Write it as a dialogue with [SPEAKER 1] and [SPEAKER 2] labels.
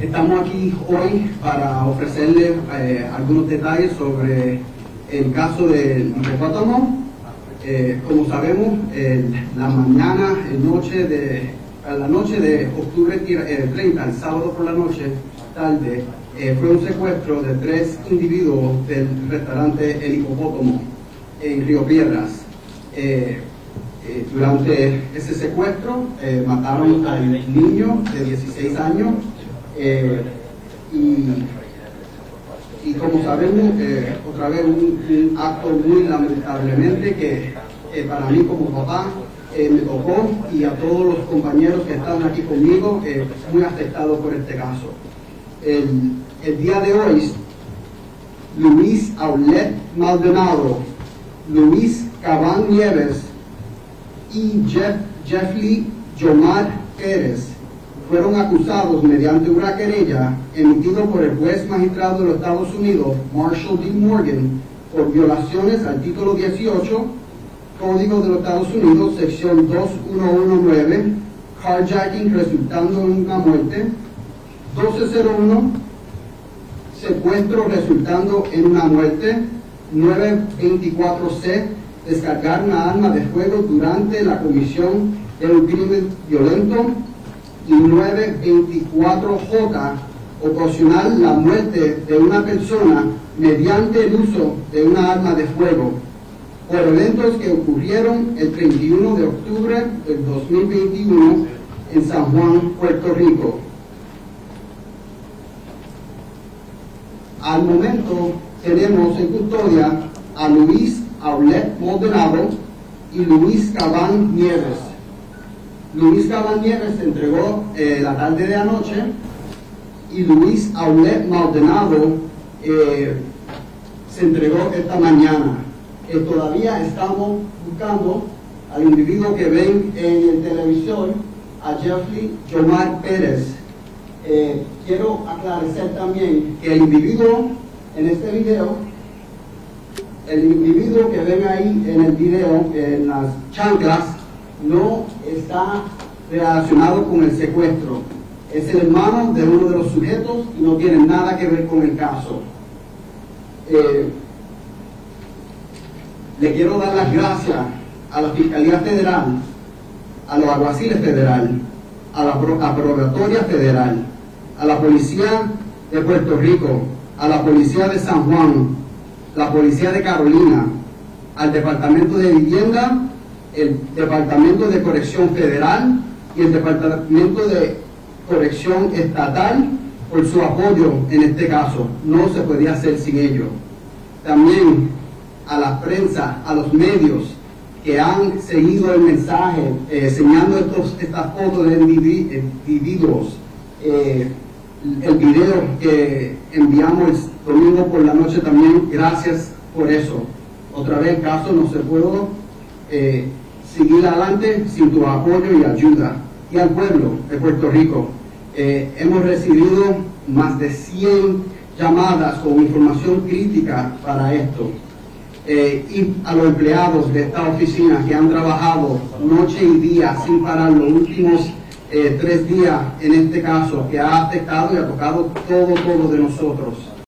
[SPEAKER 1] Estamos aquí hoy para ofrecerle eh, algunos detalles sobre el caso del hipopótamo. Eh, como sabemos, la mañana, el la noche de octubre eh, 30, el sábado por la noche, tarde, eh, fue un secuestro de tres individuos del restaurante El Hipopótamo en Río Piedras. Eh, eh, durante ese secuestro eh, mataron al niño de 16 años eh, y, y como sabemos, eh, otra vez un, un acto muy lamentablemente que eh, para mí como papá eh, me tocó y a todos los compañeros que están aquí conmigo muy afectados por este caso. El, el día de hoy, Luis Aulet Maldonado, Luis Cabán Nieves, y Jeff, Jeffrey Yomar Pérez fueron acusados mediante una querella emitida por el juez magistrado de los Estados Unidos, Marshall D. Morgan, por violaciones al título 18, Código de los Estados Unidos, sección 2119, carjacking resultando en una muerte, 1201, secuestro resultando en una muerte, 924C, descargar una arma de fuego durante la comisión de un crimen violento, y 924J, ocasionar la muerte de una persona mediante el uso de una arma de fuego, por eventos que ocurrieron el 31 de octubre del 2021 en San Juan, Puerto Rico. Al momento tenemos en custodia a Luis Aulet Maldonado y Luis Cabán Nieves. Luis Cabán Nieves se entregó eh, la tarde de anoche y Luis Aulet Maldonado eh, se entregó esta mañana. Eh, todavía estamos buscando al individuo que ven en el televisor, a Jeffrey Yomar Pérez. Quiero aclarecer también que el individuo en este video, el individuo que ven ahí en el video, en las chanclas, no está relacionado con el secuestro. Es el hermano de uno de los sujetos y no tiene nada que ver con el caso. Eh, le quiero dar las gracias a la Fiscalía Federal, a los alguaciles federal, a la aprobatoria federal, a la Policía de Puerto Rico, a la Policía de San Juan, la Policía de Carolina, al Departamento de Vivienda, el Departamento de Corrección Federal y el Departamento de Corrección Estatal por su apoyo en este caso. No se podía hacer sin ello. También a la prensa, a los medios que han seguido el mensaje, eh, enseñando estos, estas fotos de indivi- individuos, eh, el video que enviamos el domingo por la noche también, gracias por eso. Otra vez caso no se pudo eh, seguir adelante sin tu apoyo y ayuda. Y al pueblo de Puerto Rico, eh, hemos recibido más de 100 llamadas con información crítica para esto. Eh, y a los empleados de esta oficina que han trabajado noche y día sin parar los últimos eh, tres días en este caso, que ha afectado y ha tocado todo, todo de nosotros.